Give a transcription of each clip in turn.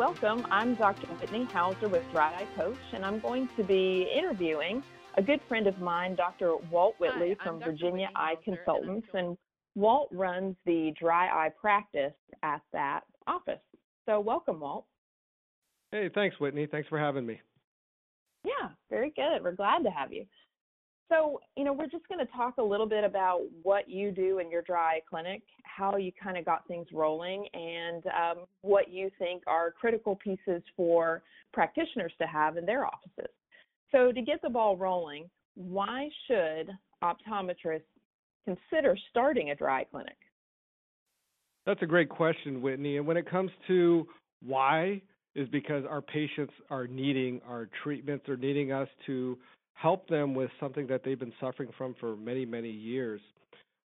Welcome. I'm Dr. Whitney Hauser with Dry Eye Coach, and I'm going to be interviewing a good friend of mine, Dr. Walt Whitley Hi, from Dr. Virginia Whitney Eye Hauser, Consultants. Phil- And Walt runs the dry eye practice at that office. So, welcome, Walt. Hey, thanks, Whitney. Thanks for having me. Yeah, very good. We're glad to have you. So, you know, we're just going to talk a little bit about what you do in your dry eye clinic, how you kind of got things rolling, and um, what you think are critical pieces for practitioners to have in their offices. So, to get the ball rolling, why should optometrists consider starting a dry clinic? That's a great question, Whitney. And when it comes to why, is because our patients are needing our treatments, they're needing us to help them with something that they've been suffering from for many, many years.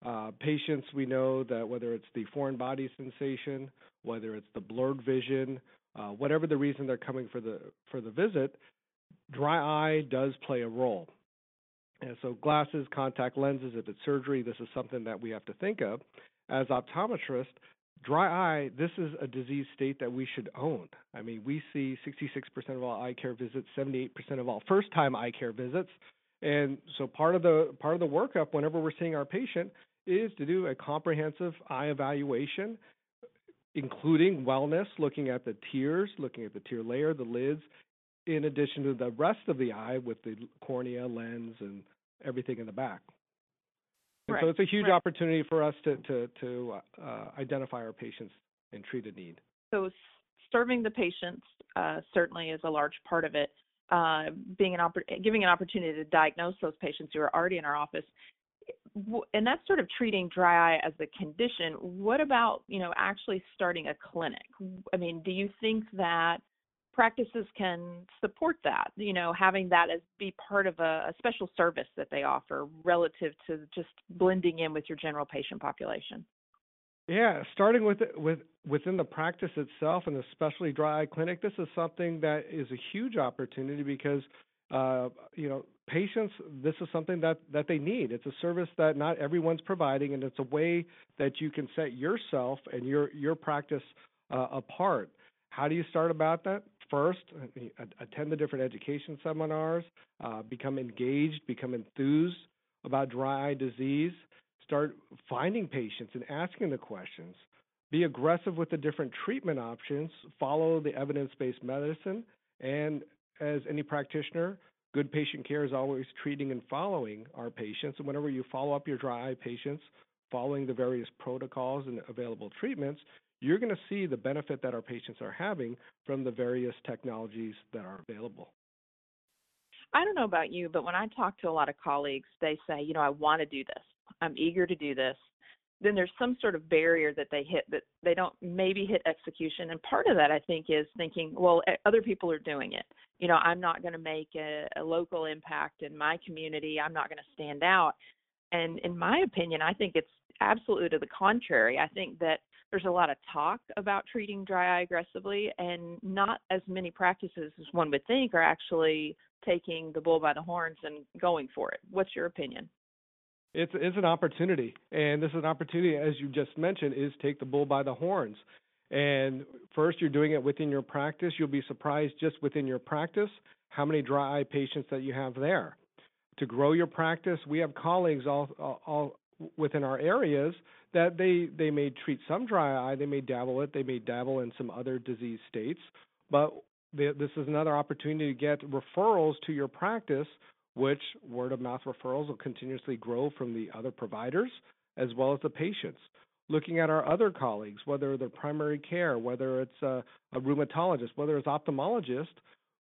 Uh, patients, we know that whether it's the foreign body sensation, whether it's the blurred vision, uh, whatever the reason they're coming for the for the visit, dry eye does play a role. And so glasses, contact lenses, if it's surgery, this is something that we have to think of. As optometrists, dry eye, this is a disease state that we should own. I mean, we see 66% of all eye care visits, 78% of all first-time eye care visits. And so part of the part of the workup whenever we're seeing our patient is to do a comprehensive eye evaluation including wellness, looking at the tears, looking at the tear layer, the lids, in addition to the rest of the eye with the cornea, lens, and everything in the back. And so it's a huge right. opportunity for us to to to uh, identify our patients and treat a need. So, serving the patients uh, certainly is a large part of it. Uh, being an oppor- giving an opportunity to diagnose those patients who are already in our office, and that's sort of treating dry eye as a condition. What about you know actually starting a clinic? I mean, do you think that practices can support that? You know, having that as be part of a, a special service that they offer relative to just blending in with your general patient population. Yeah, starting with with within the practice itself and especially dry eye clinic, this is something that is a huge opportunity because uh, you know patients. This is something that that they need. It's a service that not everyone's providing, and it's a way that you can set yourself and your your practice uh, apart. How do you start about that? First, uh, attend the different education seminars, uh, become engaged, become enthused about dry eye disease start finding patients and asking the questions. Be aggressive with the different treatment options. Follow the evidence based medicine. And as any practitioner, good patient care is always treating and following our patients. And whenever you follow up your dry eye patients, following the various protocols and available treatments, you're going to see the benefit that our patients are having from the various technologies that are available. I don't know about you, but when I talk to a lot of colleagues, they say, you know, I want to do this. I'm eager to do this. Then there's some sort of barrier that they hit that they don't maybe hit execution. And part of that, I think, is thinking, well, other people are doing it. You know, I'm not going to make a, a local impact in my community. I'm not going to stand out. And in my opinion, I think it's absolutely to the contrary. I think that there's a lot of talk about treating dry eye aggressively, and not as many practices as one would think are actually taking the bull by the horns and going for it. What's your opinion? It's it's an opportunity, and this is an opportunity, as you just mentioned, is take the bull by the horns. And first, you're doing it within your practice. You'll be surprised just within your practice how many dry eye patients that you have there. To grow your practice, we have colleagues all all, all within our areas that they they may treat some dry eye, they may dabble it, they may dabble in some other disease states, but th- this is another opportunity to get referrals to your practice which word of mouth referrals will continuously grow from the other providers as well as the patients. Looking at our other colleagues, whether they're primary care, whether it's a, a rheumatologist, whether it's ophthalmologist,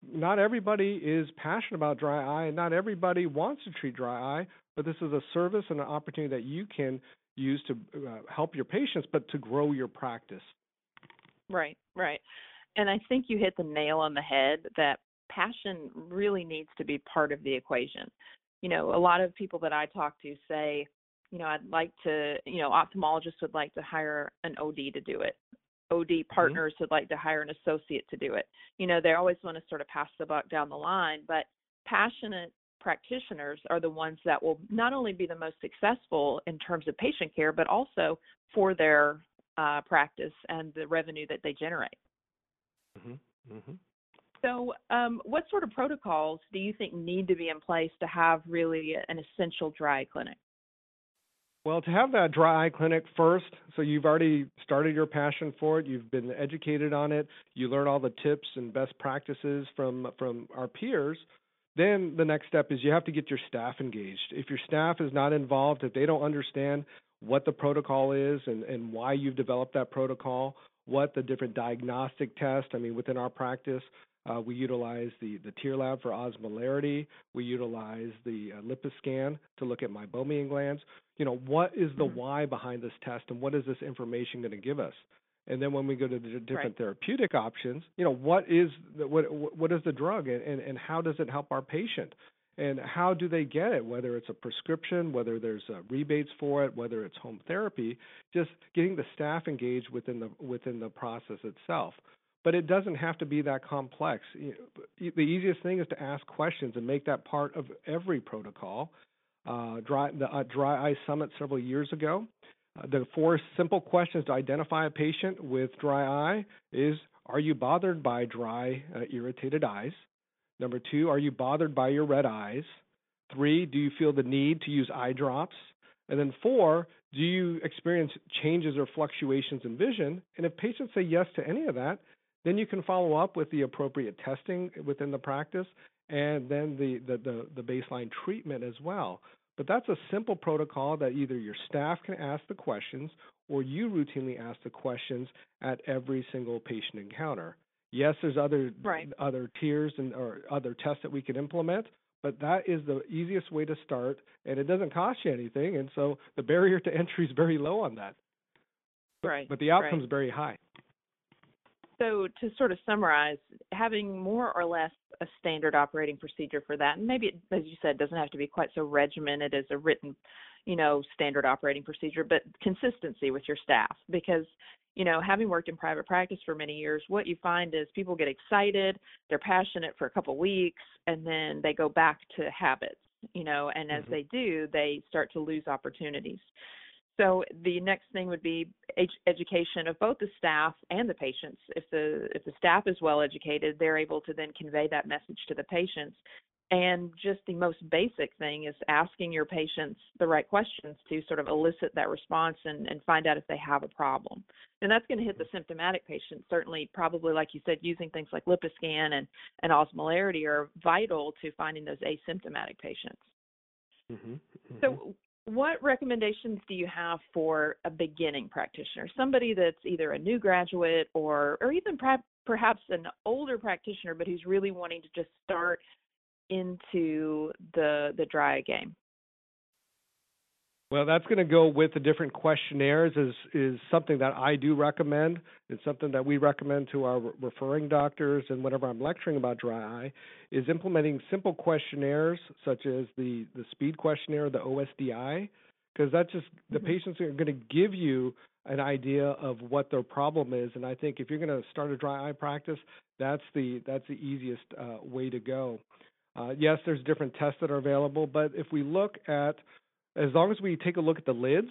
not everybody is passionate about dry eye and not everybody wants to treat dry eye, but this is a service and an opportunity that you can use to uh, help your patients, but to grow your practice. Right, right. And I think you hit the nail on the head that passion really needs to be part of the equation. You know, a lot of people that I talk to say, you know, I'd like to, you know, ophthalmologists would like to hire an OD to do it. OD partners would like to hire an associate to do it. You know, they always want to sort of pass the buck down the line, but passionate practitioners are the ones that will not only be the most successful in terms of patient care, but also for their uh, practice and the revenue that they generate. Mm-hmm. Mm-hmm. So, um, what sort of protocols do you think need to be in place to have really an essential dry clinic? Well, to have that dry eye clinic first, so you've already started your passion for it, you've been educated on it, you learn all the tips and best practices from from our peers. Then the next step is you have to get your staff engaged. If your staff is not involved, if they don't understand what the protocol is and, and why you've developed that protocol, what the different diagnostic tests, I mean, within our practice, uh, we utilize the, the TearLab for osmolarity. We utilize the uh, LipiScan to look at meibomian glands. You know, what is the mm-hmm. why behind this test and what is this information going to give us? And then when we go to the different right. therapeutic options, you know, what is the, what what is the drug and, and, and how does it help our patient? And how do they get it? Whether it's a prescription, whether there's uh, rebates for it, whether it's home therapy, just getting the staff engaged within the within the process itself but it doesn't have to be that complex. The easiest thing is to ask questions and make that part of every protocol. Uh, dry, the uh, Dry Eye Summit several years ago, the four simple questions to identify a patient with dry eye is: Are you bothered by dry, uh, irritated eyes? Number two, are you bothered by your red eyes? Three, do you feel the need to use eye drops? And then four, do you experience changes or fluctuations in vision? And if patients say yes to any of that, then you can follow up with the appropriate testing within the practice and then the, the, the, the baseline treatment as well. But that's a simple protocol that either your staff can ask the questions or you routinely ask the questions at every single patient encounter. Yes, there's other right. other tiers and or other tests that we can implement, but that is the easiest way to start, and it doesn't cost you anything, and so the barrier to entry is very low on that. Right. But the outcome right. is very high. So to sort of summarize, having more or less a standard operating procedure for that, and maybe it, as you said, doesn't have to be quite so regimented as a written, you know, standard operating procedure, but consistency with your staff. Because, you know, having worked in private practice for many years, what you find is people get excited, they're passionate for a couple weeks, and then they go back to habits, you know, and as mm-hmm. they do, they start to lose opportunities. So the next thing would be education of both the staff and the patients. If the if the staff is well educated, they're able to then convey that message to the patients. And just the most basic thing is asking your patients the right questions to sort of elicit that response and, and find out if they have a problem. And that's going to hit the symptomatic patient. Certainly, probably like you said, using things like LipiScan and, and osmolarity are vital to finding those asymptomatic patients. Mm-hmm. Mm-hmm. So, what recommendations do you have for a beginning practitioner, somebody that's either a new graduate or or even perhaps an older practitioner, but who's really wanting to just start into the the dry game? Well, that's going to go with the different questionnaires is is something that I do recommend. It's something that we recommend to our referring doctors and whenever I'm lecturing about dry eye is implementing simple questionnaires such as the the speed questionnaire, the OSDI, because that's just the mm-hmm. patients are going to give you an idea of what their problem is and I think if you're going to start a dry eye practice, that's the that's the easiest uh, way to go. Uh, yes, there's different tests that are available, but if we look at as long as we take a look at the lids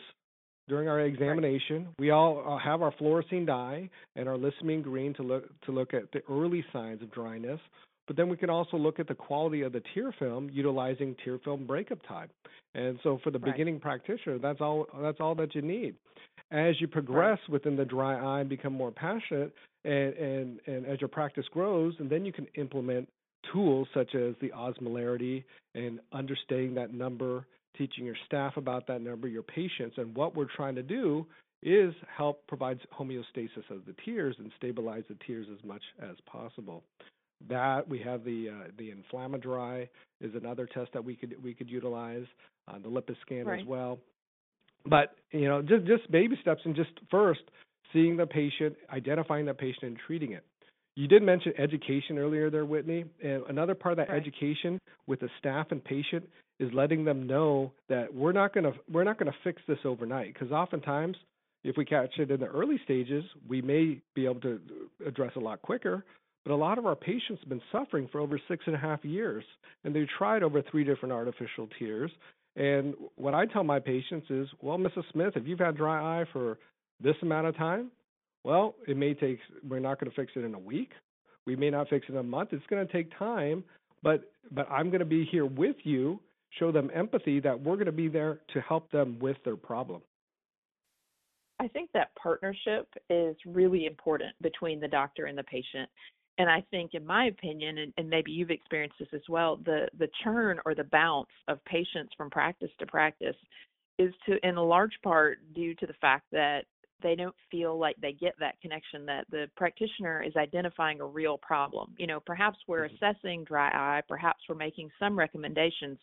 during our examination, right. we all uh, have our fluorescein dye and our lissamine green to look to look at the early signs of dryness. But then we can also look at the quality of the tear film utilizing tear film breakup time. And so for the right. beginning practitioner, that's all that's all that you need. As you progress right. within the dry eye and become more passionate and, and, and as your practice grows, and then you can implement tools such as the osmolarity and understanding that number teaching your staff about that number, your patients, and what we're trying to do is help provide homeostasis of the tears and stabilize the tears as much as possible. That we have the uh, the InflammaDry is another test that we could we could utilize, uh, the LipiScan right. as well. But you know, just just baby steps and just first seeing the patient, identifying the patient, and treating it. You did mention education earlier there, Whitney. And another part of that right. education with the staff and patient is letting them know that we're not going to we're not going to fix this overnight because oftentimes if we catch it in the early stages, we may be able to address a lot quicker. But a lot of our patients have been suffering for over six and a half years, and they've tried over three different artificial tears. And what I tell my patients is, well, Mrs. Smith, if you've had dry eye for this amount of time, well, it may take, we're not going to fix it in a week, We may not fix it in a month. It's going to take time, but but I'm going to be here with you. Show them empathy that we're going to be there to help them with their problem. I think that partnership is really important between the doctor and the patient. And I think, in my opinion, and, and, maybe you've experienced this as well, the the churn or the bounce of patients from practice to practice is to, in a large part, due to the fact that they don't feel like they get that connection that the practitioner is identifying a real problem. You know, perhaps we're mm-hmm. assessing dry eye, perhaps we're making some recommendations,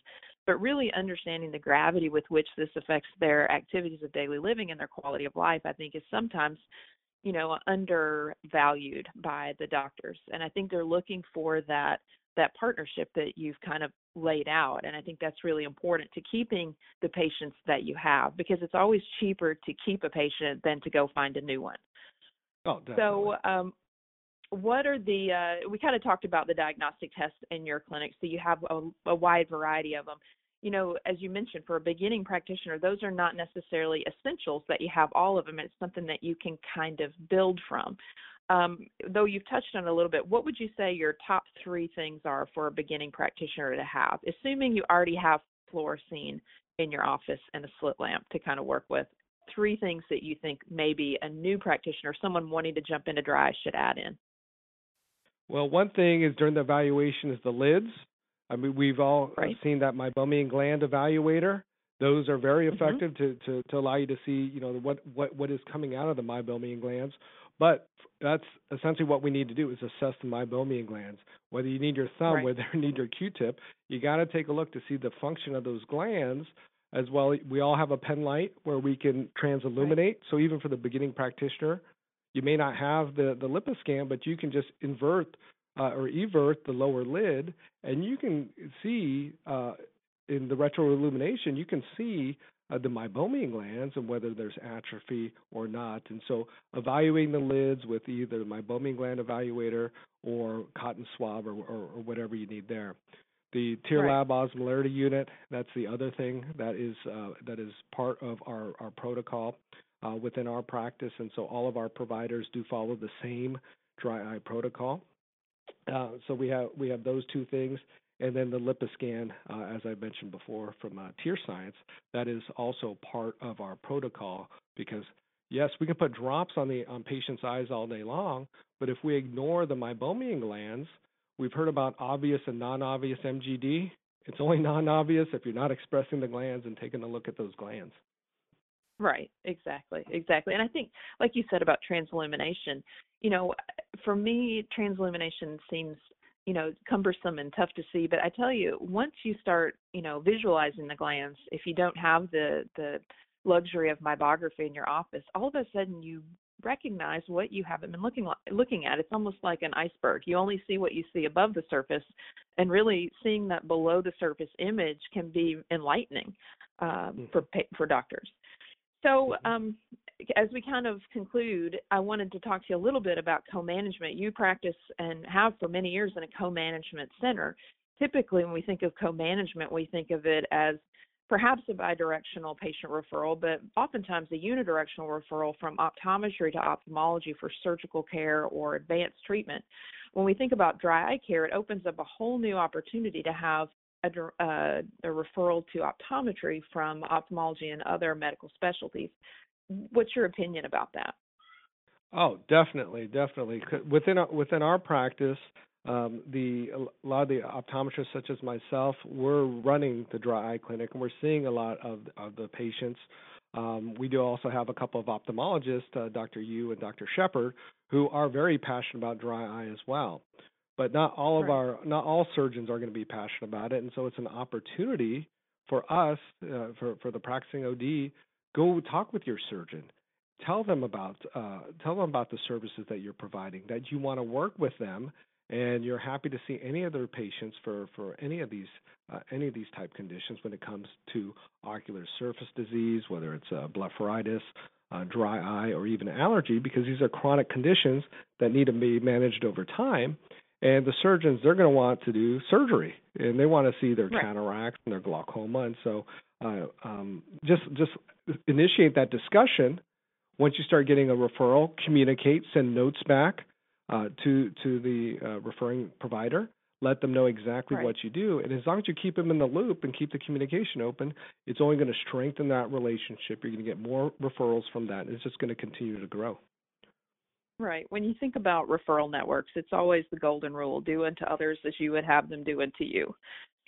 but really understanding the gravity with which this affects their activities of daily living and their quality of life, I think is sometimes, you know, undervalued by the doctors. And I think they're looking for that that partnership that you've kind of laid out. And I think that's really important to keeping the patients that you have because it's always cheaper to keep a patient than to go find a new one. Oh, definitely. So, um, what are the, uh, we kind of talked about the diagnostic tests in your clinic, so you have a, a wide variety of them. You know, as you mentioned, for a beginning practitioner, those are not necessarily essentials that you have all of them. It's something that you can kind of build from. Um, though you've touched on it a little bit, what would you say your top three things are for a beginning practitioner to have, assuming you already have fluorescein in your office and a slit lamp to kind of work with? Three things that you think maybe a new practitioner, someone wanting to jump into dry, should add in. Well, one thing is during the evaluation is the lids. I mean, we've all right. seen that meibomian gland evaluator. Those are very mm-hmm. effective mm-hmm. to, to, to allow you to see, you know, what, what, what is coming out of the meibomian glands. But that's essentially what we need to do is assess the meibomian glands. Whether you need your thumb, right. whether you need your Q-tip, you got to take a look to see the function of those glands as well. We all have a pen light where we can transilluminate. Right. So even for the beginning practitioner, you may not have the the LipiScan, but you can just invert uh, or evert the lower lid, and you can see uh, in the retroillumination, you can see uh, the meibomian glands and whether there's atrophy or not. And so evaluating the lids with either the meibomian gland evaluator or cotton swab or, or, or whatever you need there. The Tear right. Lab osmolarity unit, that's the other thing that is uh, that is part of our, our protocol uh, within our practice. And so all of our providers do follow the same dry eye protocol. Uh, so we have we have those two things, and then the LipiScan, uh, as I mentioned before from uh, TearScience, that is also part of our protocol because yes, we can put drops on the on patients' eyes all day long, but if we ignore the meibomian glands, we've heard about obvious and non-obvious MGD. It's only non-obvious if you're not expressing the glands and taking a look at those glands. Right, exactly, exactly. And I think, like you said about transillumination, you know, for me, transillumination seems you know cumbersome and tough to see but i tell you once you start you know visualizing the glands if you don't have the the luxury of meibography in your office all of a sudden you recognize what you haven't been looking looking at. It's almost like an iceberg. You only see what you see above the surface and really seeing that below the surface image can be enlightening um, mm-hmm. for for doctors so um, as we kind of conclude, I wanted to talk to you a little bit about co-management. You practice and have for many years in a co-management center. Typically, when we think of co-management, we think of it as perhaps a bidirectional patient referral, but oftentimes a unidirectional referral from optometry to ophthalmology for surgical care or advanced treatment. When we think about dry eye care, it opens up a whole new opportunity to have a, uh, a, referral to optometry from ophthalmology and other medical specialties what's your opinion about that? Oh, definitely, definitely. Within our, within our practice, um, the a lot of the optometrists, such as myself, we're running the dry eye clinic, and we're seeing a lot of of the patients. Um, we do also have a couple of ophthalmologists, uh, Dr. Yu and Dr. Shepard, who are very passionate about dry eye as well. But not all of right. our, not all surgeons are going to be passionate about it, and so it's an opportunity for us, uh, for for the practicing OD, Go talk with your surgeon. Tell them about uh, tell them about the services that you're providing. That you want to work with them, and you're happy to see any of their patients for for any of these uh, any of these type conditions when it comes to ocular surface disease, whether it's uh, blepharitis, uh, dry eye, or even allergy, because these are chronic conditions that need to be managed over time. And the surgeons, they're going to want to do surgery, and they want to see their right. cataracts and their glaucoma. And so, uh, um, just just initiate that discussion. Once you start getting a referral, communicate, send notes back. uh, to to the uh, referring provider. Let them know exactly Right. what you do, and as long as you keep them in the loop and keep the communication open, it's only going to strengthen that relationship. You're going to get more referrals from that, and it's just going to continue to grow. Right. When you think about referral networks, it's always the golden rule do unto others as you would have them do unto you.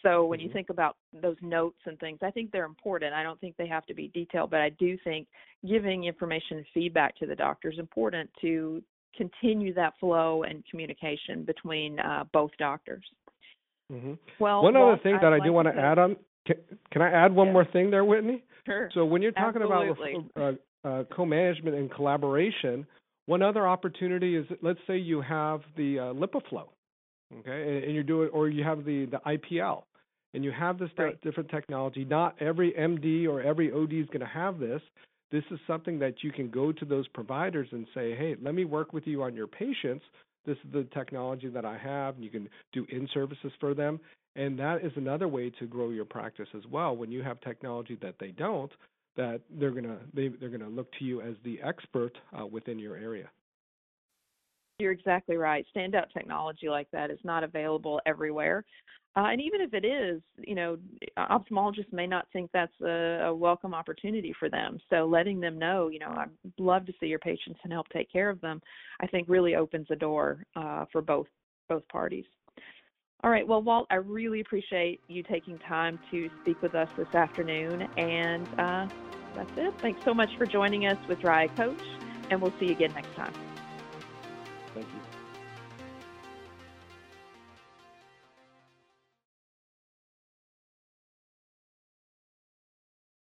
So when you Mhm. think about those notes and things, I think they're important. I don't think they have to be detailed, but I do think giving information and feedback to the doctor is important to continue that flow and communication between uh, both doctors. hmm Well, One other thing I'd that I like do want to add on. Can, can I add one more thing there, Whitney? Sure. So when you're talking Absolutely. about uh, uh, co-management and collaboration, one other opportunity is let's say you have the uh, LipiFlow, okay, and, and you're doing, or you have the the IPL, and you have this Right. different technology. Not every MD or every OD is going to have this. This is something that you can go to those providers and say, hey, let me work with you on your patients. This is the technology that I have, and you can do in services for them. And that is another way to grow your practice as well. When you have technology that they don't, that they're gonna they they're gonna look to you as the expert uh, within your area. You're exactly right. Standout technology like that is not available everywhere. Uh, and even if it is, you know, ophthalmologists may not think that's a, a welcome opportunity for them. So letting them know, you know, I'd love to see your patients and help take care of them, I think really opens the door uh, for both both parties. All right. Well, Walt, I really appreciate you taking time to speak with us this afternoon. And uh, that's it. Thanks so much for joining us with Dry Coach, and we'll see you again next time. Thank you.